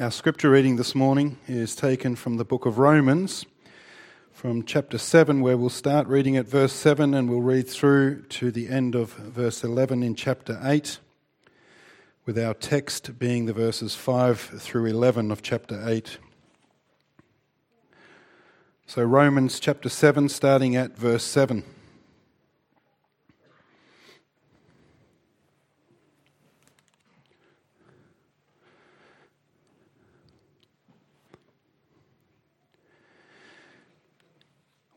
Our scripture reading this morning is taken from the book of Romans, from chapter 7, where we'll start reading at verse 7 and we'll read through to the end of verse 11 in chapter 8, with our text being the verses 5 through 11 of chapter 8. So, Romans chapter 7, starting at verse 7.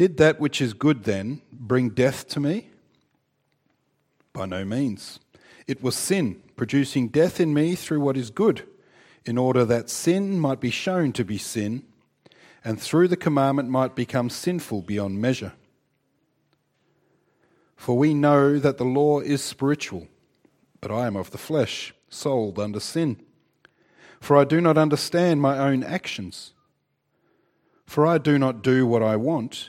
Did that which is good then bring death to me? By no means. It was sin, producing death in me through what is good, in order that sin might be shown to be sin, and through the commandment might become sinful beyond measure. For we know that the law is spiritual, but I am of the flesh, sold under sin. For I do not understand my own actions. For I do not do what I want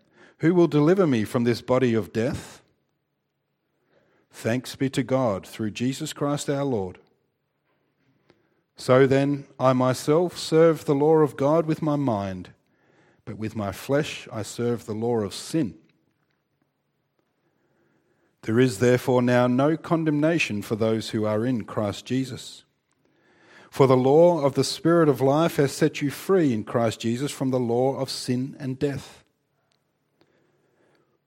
Who will deliver me from this body of death? Thanks be to God through Jesus Christ our Lord. So then, I myself serve the law of God with my mind, but with my flesh I serve the law of sin. There is therefore now no condemnation for those who are in Christ Jesus. For the law of the Spirit of life has set you free in Christ Jesus from the law of sin and death.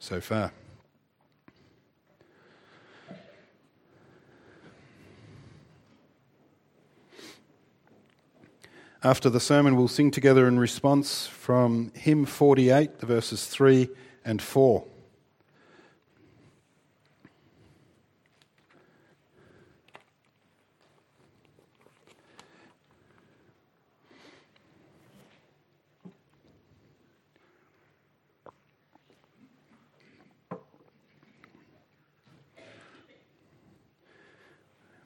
So far. After the sermon, we'll sing together in response from hymn 48, the verses 3 and 4.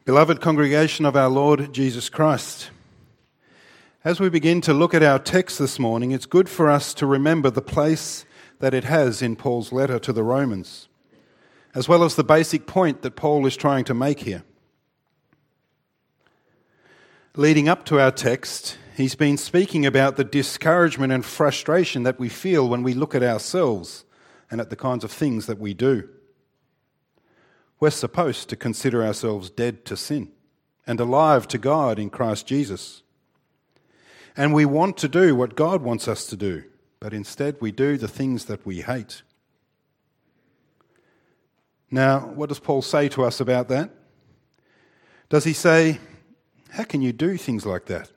Beloved congregation of our Lord Jesus Christ, as we begin to look at our text this morning, it's good for us to remember the place that it has in Paul's letter to the Romans, as well as the basic point that Paul is trying to make here. Leading up to our text, he's been speaking about the discouragement and frustration that we feel when we look at ourselves and at the kinds of things that we do. We're supposed to consider ourselves dead to sin and alive to God in Christ Jesus. And we want to do what God wants us to do, but instead we do the things that we hate. Now, what does Paul say to us about that? Does he say, How can you do things like that?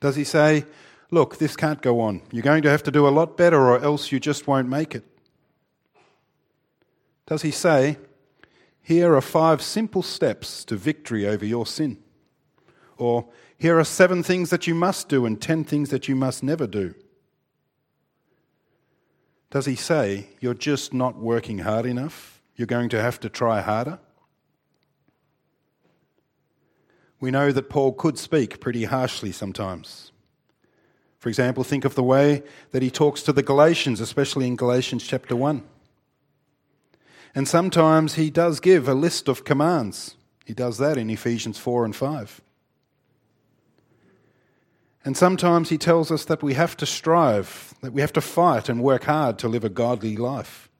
Does he say, Look, this can't go on. You're going to have to do a lot better, or else you just won't make it? Does he say, Here are five simple steps to victory over your sin? Or, Here are seven things that you must do and ten things that you must never do? Does he say, You're just not working hard enough? You're going to have to try harder? We know that Paul could speak pretty harshly sometimes. For example, think of the way that he talks to the Galatians, especially in Galatians chapter 1. And sometimes he does give a list of commands. He does that in Ephesians 4 and 5. And sometimes he tells us that we have to strive, that we have to fight and work hard to live a godly life.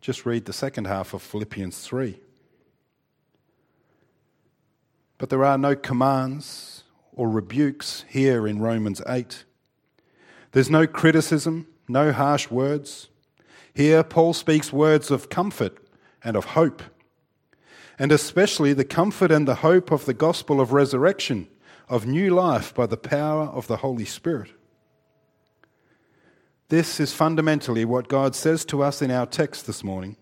Just read the second half of Philippians 3. But there are no commands or rebukes here in Romans 8. There's no criticism, no harsh words. Here, Paul speaks words of comfort and of hope, and especially the comfort and the hope of the gospel of resurrection, of new life by the power of the Holy Spirit. This is fundamentally what God says to us in our text this morning.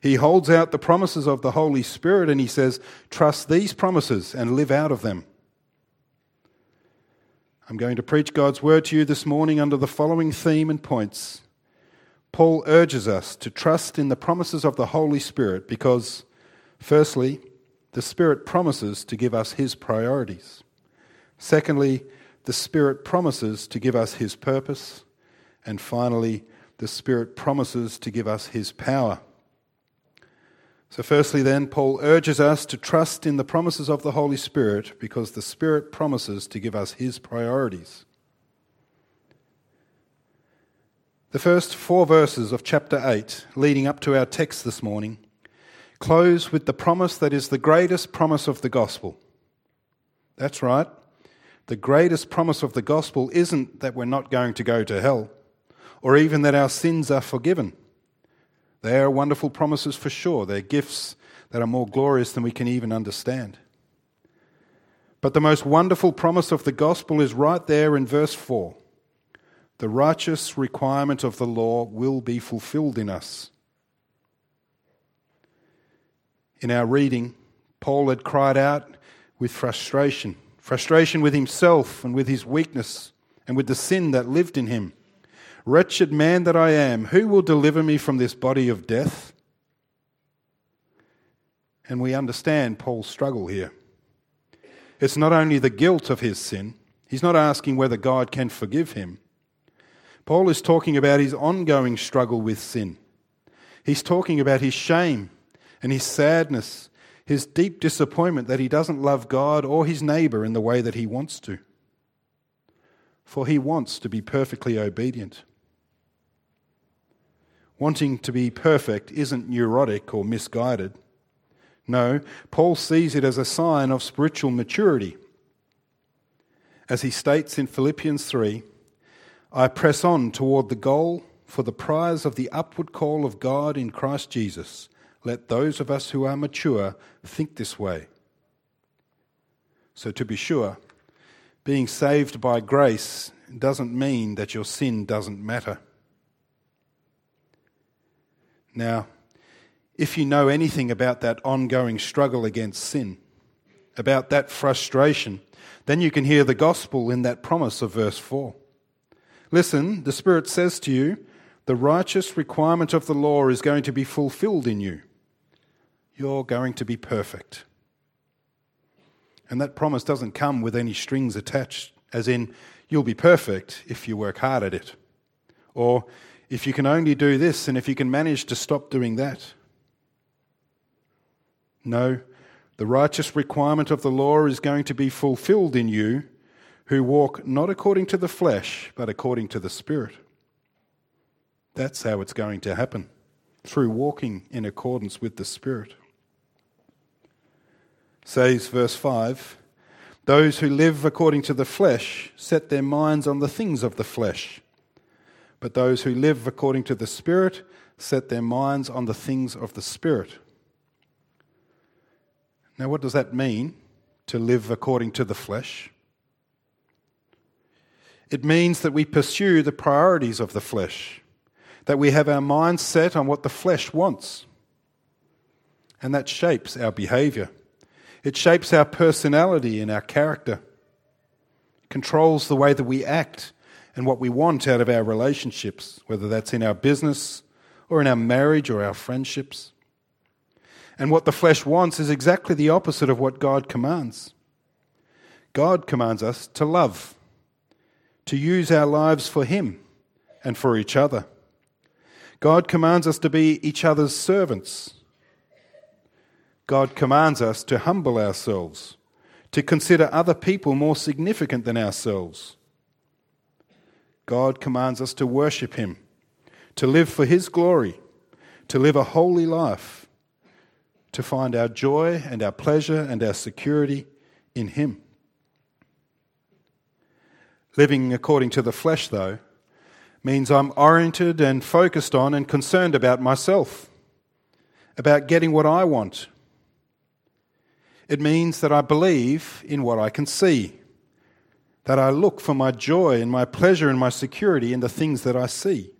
He holds out the promises of the Holy Spirit and he says, Trust these promises and live out of them. I'm going to preach God's word to you this morning under the following theme and points Paul urges us to trust in the promises of the Holy Spirit because, firstly, the Spirit promises to give us His priorities. Secondly, the Spirit promises to give us His purpose. And finally, the Spirit promises to give us His power. So, firstly, then, Paul urges us to trust in the promises of the Holy Spirit because the Spirit promises to give us His priorities. The first four verses of chapter 8, leading up to our text this morning, close with the promise that is the greatest promise of the gospel. That's right. The greatest promise of the gospel isn't that we're not going to go to hell, or even that our sins are forgiven. They are wonderful promises for sure. They're gifts that are more glorious than we can even understand. But the most wonderful promise of the gospel is right there in verse 4 the righteous requirement of the law will be fulfilled in us. In our reading, Paul had cried out with frustration frustration with himself and with his weakness and with the sin that lived in him. Wretched man that I am, who will deliver me from this body of death? And we understand Paul's struggle here. It's not only the guilt of his sin, he's not asking whether God can forgive him. Paul is talking about his ongoing struggle with sin. He's talking about his shame and his sadness, his deep disappointment that he doesn't love God or his neighbor in the way that he wants to. For he wants to be perfectly obedient. Wanting to be perfect isn't neurotic or misguided. No, Paul sees it as a sign of spiritual maturity. As he states in Philippians 3 I press on toward the goal for the prize of the upward call of God in Christ Jesus. Let those of us who are mature think this way. So, to be sure, being saved by grace doesn't mean that your sin doesn't matter. Now, if you know anything about that ongoing struggle against sin, about that frustration, then you can hear the gospel in that promise of verse 4. Listen, the Spirit says to you, the righteous requirement of the law is going to be fulfilled in you. You're going to be perfect. And that promise doesn't come with any strings attached, as in, you'll be perfect if you work hard at it. Or if you can only do this and if you can manage to stop doing that. No, the righteous requirement of the law is going to be fulfilled in you who walk not according to the flesh, but according to the Spirit. That's how it's going to happen, through walking in accordance with the Spirit. Says verse 5 Those who live according to the flesh set their minds on the things of the flesh, but those who live according to the Spirit set their minds on the things of the Spirit. Now, what does that mean, to live according to the flesh? It means that we pursue the priorities of the flesh, that we have our minds set on what the flesh wants. And that shapes our behavior. It shapes our personality and our character, it controls the way that we act and what we want out of our relationships, whether that's in our business or in our marriage or our friendships. And what the flesh wants is exactly the opposite of what God commands. God commands us to love, to use our lives for Him and for each other. God commands us to be each other's servants. God commands us to humble ourselves, to consider other people more significant than ourselves. God commands us to worship Him, to live for His glory, to live a holy life to find our joy and our pleasure and our security in Him. Living according to the flesh, though, means I'm oriented and focused on and concerned about myself, about getting what I want. It means that I believe in what I can see, that I look for my joy and my pleasure and my security in the things that I see.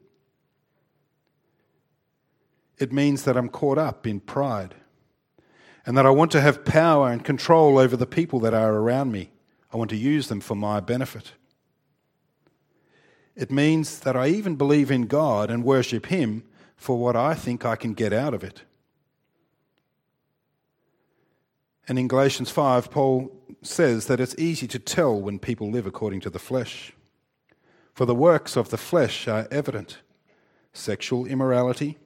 It means that I'm caught up in pride and that I want to have power and control over the people that are around me. I want to use them for my benefit. It means that I even believe in God and worship Him for what I think I can get out of it. And in Galatians 5, Paul says that it's easy to tell when people live according to the flesh. For the works of the flesh are evident sexual immorality,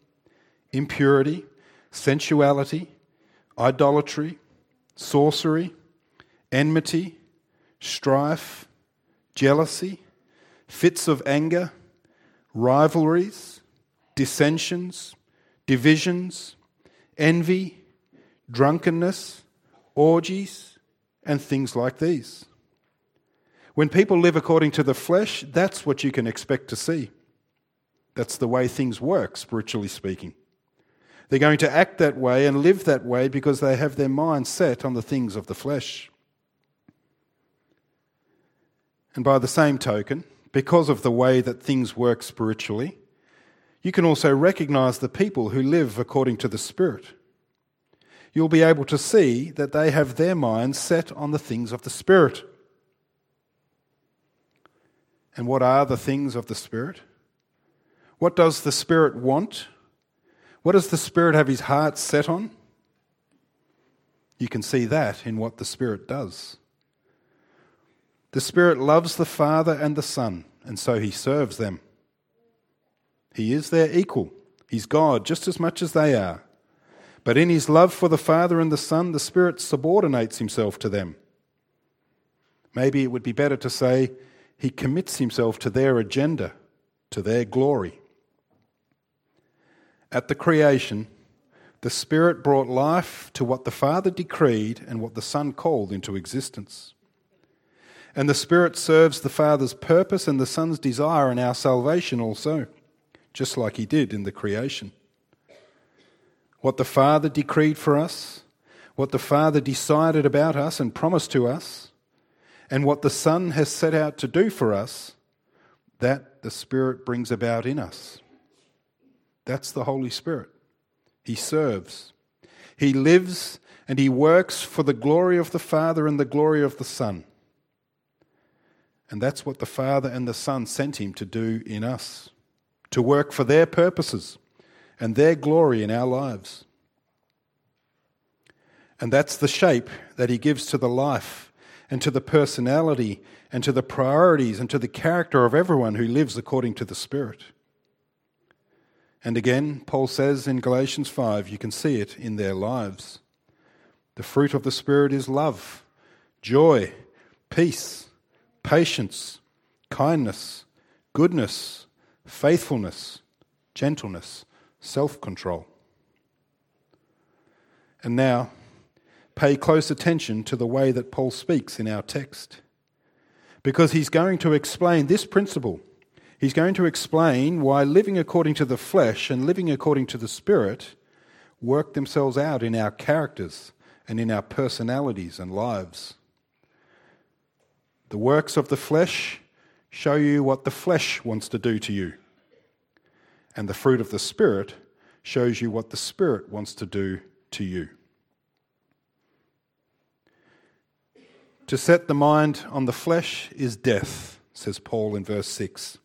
impurity, sensuality idolatry, sorcery, enmity, strife, jealousy, fits of anger, rivalries, dissensions, divisions, envy, drunkenness, orgies, and things like these. When people live according to the flesh, that's what you can expect to see. That's the way things work, spiritually speaking. They're going to act that way and live that way because they have their mind set on the things of the flesh. And by the same token, because of the way that things work spiritually, you can also recognize the people who live according to the Spirit. You'll be able to see that they have their minds set on the things of the Spirit. And what are the things of the Spirit? What does the Spirit want? What does the Spirit have his heart set on? You can see that in what the Spirit does. The Spirit loves the Father and the Son, and so he serves them. He is their equal. He's God just as much as they are. But in his love for the Father and the Son, the Spirit subordinates himself to them. Maybe it would be better to say he commits himself to their agenda, to their glory. At the creation, The Spirit brought life to what the Father decreed and what the Son called into existence. And the Spirit serves the Father's purpose and the Son's desire in our salvation also, just like He did in the creation. What the Father decreed for us, what the Father decided about us and promised to us, and what the Son has set out to do for us, that the Spirit brings about in us. That's the Holy Spirit. He serves. He lives and he works for the glory of the Father and the glory of the Son. And that's what the Father and the Son sent him to do in us to work for their purposes and their glory in our lives. And that's the shape that he gives to the life and to the personality and to the priorities and to the character of everyone who lives according to the Spirit. And again, Paul says in Galatians 5, you can see it in their lives. The fruit of the Spirit is love, joy, peace, patience, kindness, goodness, faithfulness, gentleness, self control. And now, pay close attention to the way that Paul speaks in our text, because he's going to explain this principle He's going to explain why living according to the flesh and living according to the spirit work themselves out in our characters and in our personalities and lives. The works of the flesh show you what the flesh wants to do to you, and the fruit of the Spirit shows you what the Spirit wants to do to you. To set the mind on the flesh is death, says Paul in verse 6.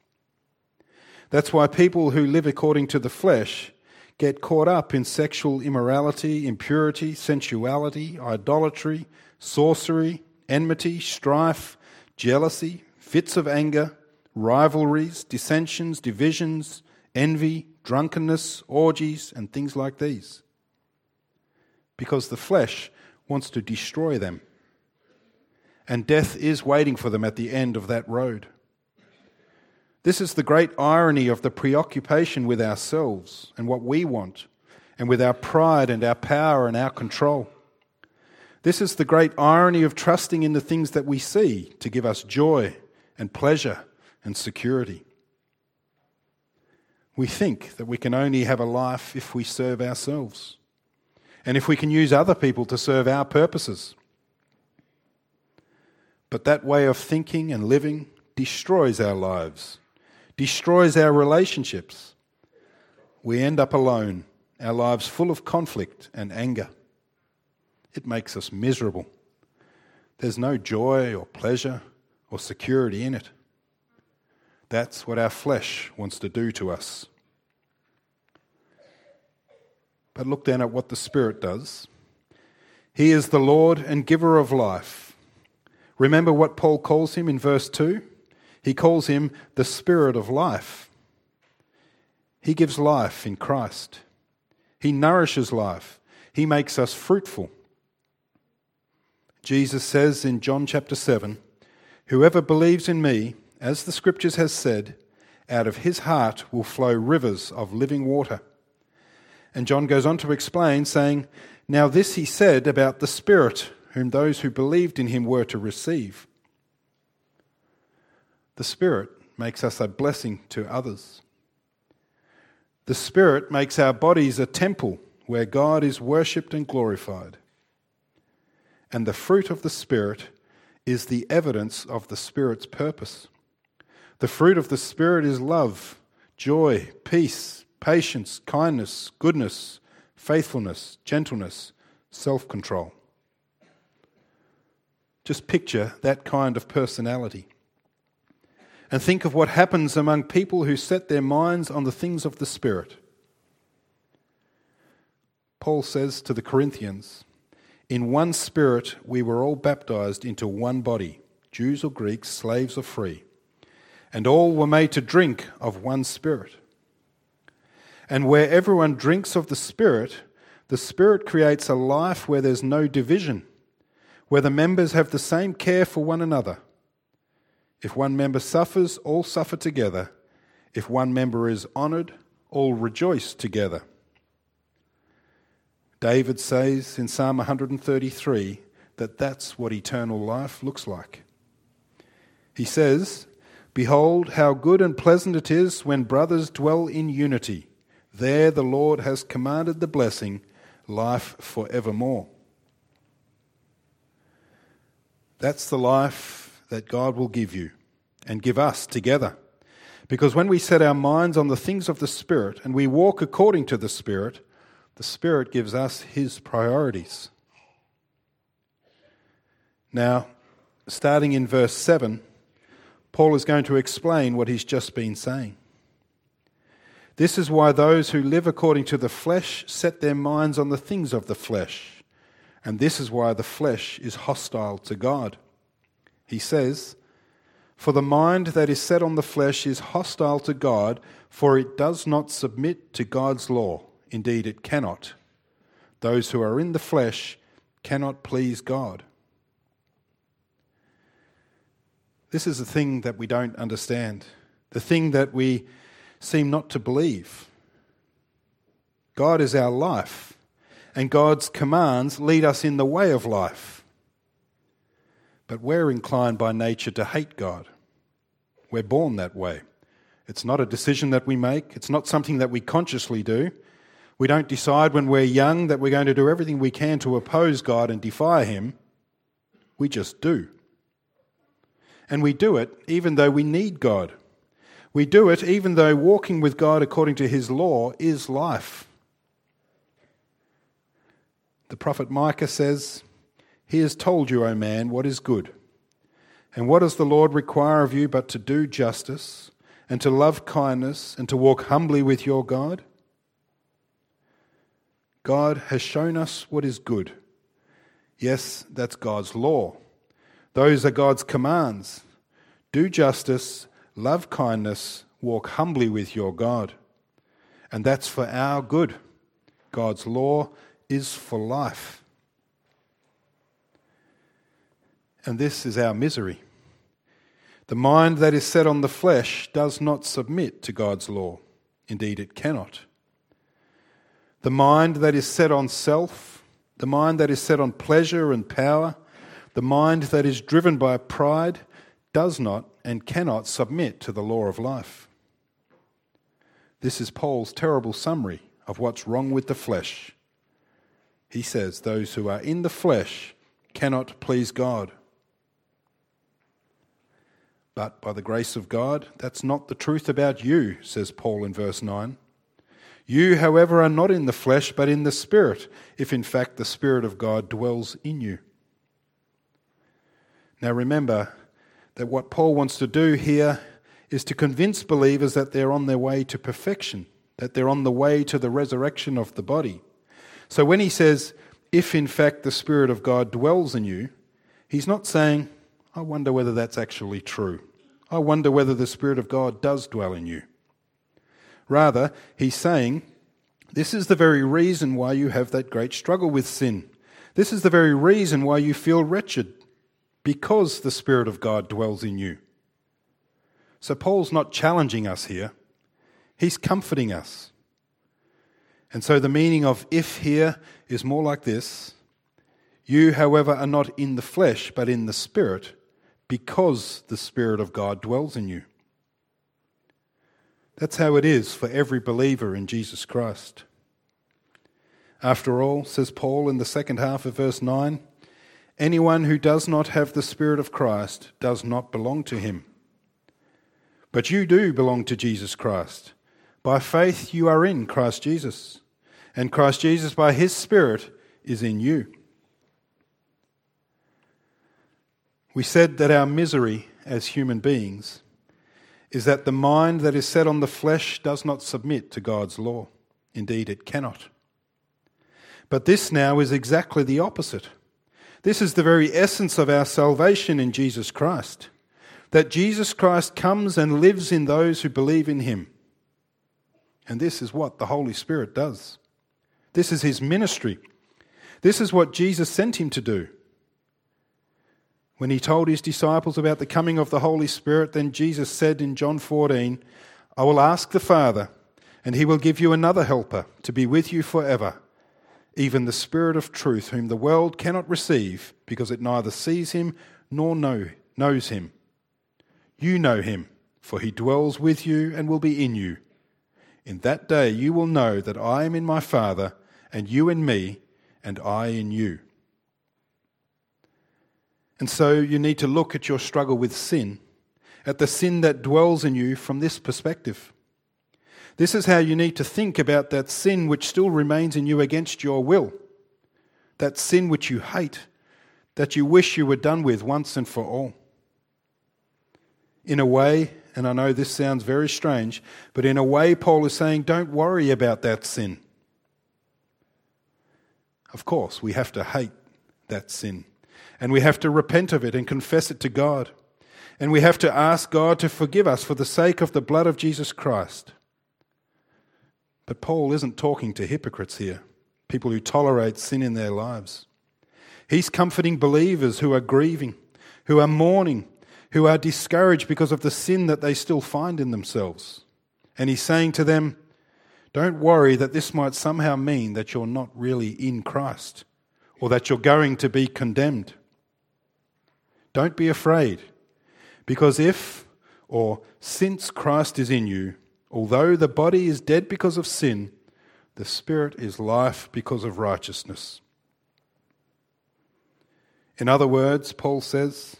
That's why people who live according to the flesh get caught up in sexual immorality, impurity, sensuality, idolatry, sorcery, enmity, strife, jealousy, fits of anger, rivalries, dissensions, divisions, envy, drunkenness, orgies, and things like these. Because the flesh wants to destroy them. And death is waiting for them at the end of that road. This is the great irony of the preoccupation with ourselves and what we want, and with our pride and our power and our control. This is the great irony of trusting in the things that we see to give us joy and pleasure and security. We think that we can only have a life if we serve ourselves and if we can use other people to serve our purposes. But that way of thinking and living destroys our lives destroys our relationships. We end up alone, our lives full of conflict and anger. It makes us miserable. There's no joy or pleasure or security in it. That's what our flesh wants to do to us. But look then at what the Spirit does. He is the Lord and giver of life. Remember what Paul calls him in verse 2? He calls him the Spirit of life. He gives life in Christ. He nourishes life. He makes us fruitful. Jesus says in John chapter 7 Whoever believes in me, as the scriptures has said, out of his heart will flow rivers of living water. And John goes on to explain, saying, Now this he said about the Spirit, whom those who believed in him were to receive. The Spirit makes us a blessing to others. The Spirit makes our bodies a temple where God is worshipped and glorified. And the fruit of the Spirit is the evidence of the Spirit's purpose. The fruit of the Spirit is love, joy, peace, patience, kindness, goodness, faithfulness, gentleness, self control. Just picture that kind of personality and think of what happens among people who set their minds on the things of the Spirit. Paul says to the Corinthians, In one Spirit we were all baptized into one body, Jews or Greeks, slaves or free, and all were made to drink of one Spirit. And where everyone drinks of the Spirit, the Spirit creates a life where there's no division, where the members have the same care for one another. If one member suffers, all suffer together. If one member is honored, all rejoice together. David says in Psalm 133 that that's what eternal life looks like. He says, Behold, how good and pleasant it is when brothers dwell in unity. There the Lord has commanded the blessing, life for evermore. That's the life that God will give you and give us together. Because when we set our minds on the things of the Spirit and we walk according to the Spirit, the Spirit gives us His priorities. Now, starting in verse 7, Paul is going to explain what he's just been saying. This is why those who live according to the flesh set their minds on the things of the flesh. And this is why the flesh is hostile to God. He says, For the mind that is set on the flesh is hostile to God, for it does not submit to God's law. Indeed, it cannot. Those who are in the flesh cannot please God. This is the thing that we don't understand, the thing that we seem not to believe. God is our life, and God's commands lead us in the way of life. But we're inclined by nature to hate God. We're born that way. It's not a decision that we make, it's not something that we consciously do. We don't decide when we're young that we're going to do everything we can to oppose God and defy Him. We just do. And we do it even though we need God. We do it even though walking with God according to His law is life. The prophet Micah says, He has told you, O man, what is good. And what does the Lord require of you but to do justice, and to love kindness, and to walk humbly with your God? God has shown us what is good. Yes, that's God's law. Those are God's commands. Do justice, love kindness, walk humbly with your God. And that's for our good. God's law is for life. And this is our misery. The mind that is set on the flesh does not submit to God's law. Indeed, it cannot. The mind that is set on self, the mind that is set on pleasure and power, the mind that is driven by pride, does not and cannot submit to the law of life. This is Paul's terrible summary of what's wrong with the flesh. He says, Those who are in the flesh cannot please God. But by the grace of God, that's not the truth about you, says Paul in verse 9. You, however, are not in the flesh, but in the Spirit, if in fact the Spirit of God dwells in you. Now remember that what Paul wants to do here is to convince believers that they're on their way to perfection, that they're on the way to the resurrection of the body. So when he says, if in fact the Spirit of God dwells in you, he's not saying, I wonder whether that's actually true. I wonder whether the Spirit of God does dwell in you. Rather, he's saying, This is the very reason why you have that great struggle with sin. This is the very reason why you feel wretched, because the Spirit of God dwells in you. So, Paul's not challenging us here, he's comforting us. And so, the meaning of if here is more like this You, however, are not in the flesh, but in the Spirit, because the Spirit of God dwells in you. That's how it is for every believer in Jesus Christ. After all, says Paul in the second half of verse 9, anyone who does not have the Spirit of Christ does not belong to him. But you do belong to Jesus Christ. By faith, you are in Christ Jesus, and Christ Jesus, by his Spirit, is in you. We said that our misery as human beings is that the mind that is set on the flesh does not submit to God's law. Indeed, it cannot. But this now is exactly the opposite. This is the very essence of our salvation in Jesus Christ. That Jesus Christ comes and lives in those who believe in him. And this is what the Holy Spirit does. This is his ministry. This is what Jesus sent him to do. When he told his disciples about the coming of the Holy Spirit, then Jesus said in John 14, I will ask the Father, and he will give you another helper to be with you forever, even the Spirit of truth, whom the world cannot receive because it neither sees him nor know, knows him. You know him, for he dwells with you and will be in you. In that day you will know that I am in my Father, and you in me, and I in you. And so you need to look at your struggle with sin, at the sin that dwells in you from this perspective. This is how you need to think about that sin which still remains in you against your will, that sin which you hate, that you wish you were done with once and for all. In a way, and I know this sounds very strange, but in a way, Paul is saying, don't worry about that sin. Of course, we have to hate that sin, and we have to repent of it and confess it to God. And we have to ask God to forgive us for the sake of the blood of Jesus Christ. But Paul isn't talking to hypocrites here, people who tolerate sin in their lives. He's comforting believers who are grieving, who are mourning, who are discouraged because of the sin that they still find in themselves. And he's saying to them, Don't worry that this might somehow mean that you're not really in Christ or that you're going to be condemned. Don't be afraid, because if or since Christ is in you, Although the body is dead because of sin, the spirit is life because of righteousness. In other words, Paul says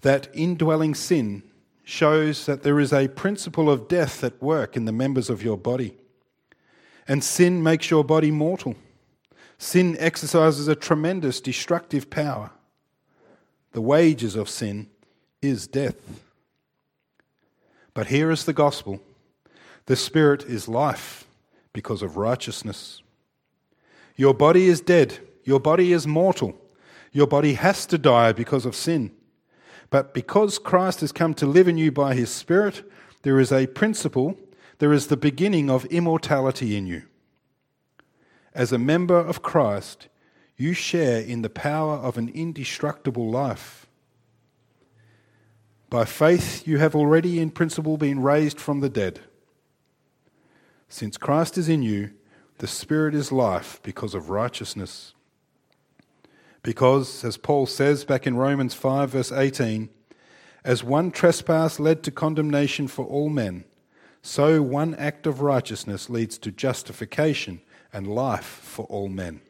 that indwelling sin shows that there is a principle of death at work in the members of your body. And sin makes your body mortal. Sin exercises a tremendous destructive power. The wages of sin is death. But here is the gospel the Spirit is life because of righteousness. Your body is dead. Your body is mortal. Your body has to die because of sin. But because Christ has come to live in you by his Spirit, there is a principle, there is the beginning of immortality in you. As a member of Christ, you share in the power of an indestructible life. By faith, you have already in principle been raised from the dead. Since Christ is in you, the Spirit is life because of righteousness. Because, as Paul says back in Romans 5, verse 18, as one trespass led to condemnation for all men, so one act of righteousness leads to justification and life for all men.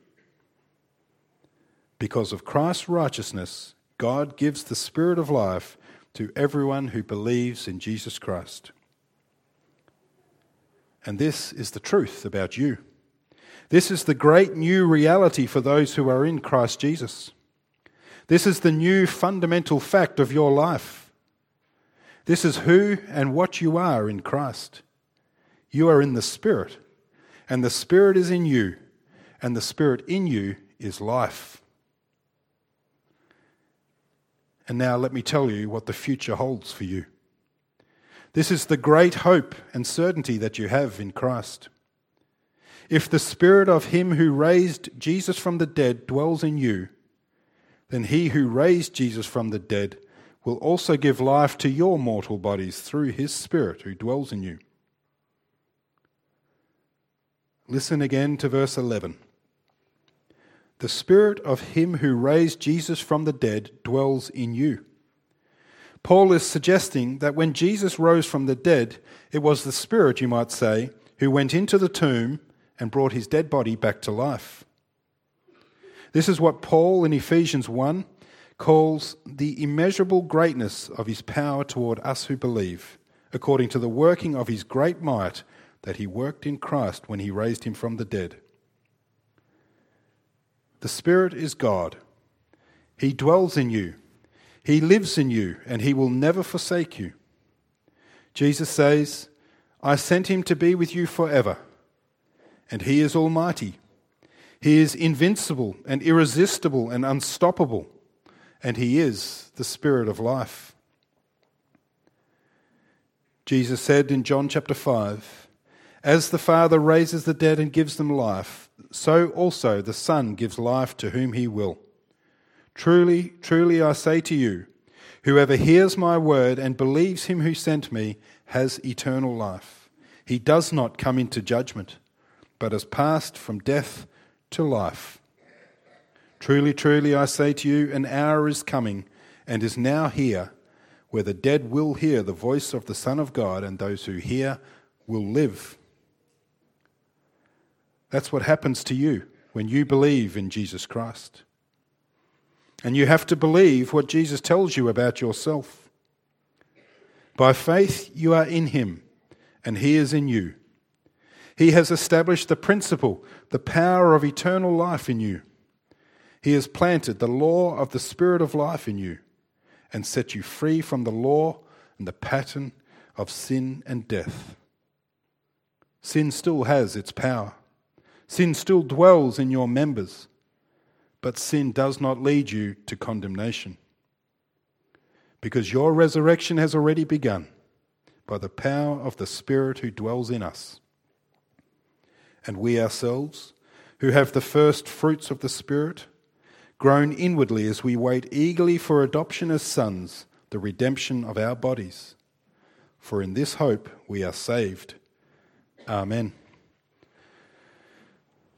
Because of Christ's righteousness, God gives the Spirit of life to everyone who believes in Jesus Christ. And this is the truth about you. This is the great new reality for those who are in Christ Jesus. This is the new fundamental fact of your life. This is who and what you are in Christ. You are in the Spirit, and the Spirit is in you, and the Spirit in you is life. And now let me tell you what the future holds for you. This is the great hope and certainty that you have in Christ. If the Spirit of Him who raised Jesus from the dead dwells in you, then He who raised Jesus from the dead will also give life to your mortal bodies through His Spirit who dwells in you. Listen again to verse 11. The Spirit of Him who raised Jesus from the dead dwells in you. Paul is suggesting that when Jesus rose from the dead, it was the Spirit, you might say, who went into the tomb and brought his dead body back to life. This is what Paul in Ephesians 1 calls the immeasurable greatness of his power toward us who believe, according to the working of his great might that he worked in Christ when he raised him from the dead. The Spirit is God. He dwells in you he lives in you and he will never forsake you. Jesus says, I sent him to be with you forever, and he is almighty. He is invincible and irresistible and unstoppable, and he is the Spirit of life. Jesus said in John chapter 5, As the Father raises the dead and gives them life, so also the Son gives life to whom he will. Truly, truly I say to you, whoever hears my word and believes him who sent me has eternal life. He does not come into judgment, but has passed from death to life. Truly, truly, I say to you, an hour is coming and is now here where the dead will hear the voice of the Son of God, and those who hear will live. That's what happens to you when you believe in Jesus Christ. And you have to believe what Jesus tells you about yourself. By faith, you are in him, and he is in you. He has established the principle, the power of eternal life in you. He has planted the law of the Spirit of life in you and set you free from the law and the pattern of sin and death. Sin still has its power. Sin still dwells in your members, but sin does not lead you to condemnation. Because your resurrection has already begun by the power of the Spirit who dwells in us. And we ourselves, who have the first fruits of the Spirit, groan inwardly as we wait eagerly for adoption as sons, the redemption of our bodies. For in this hope we are saved. Amen.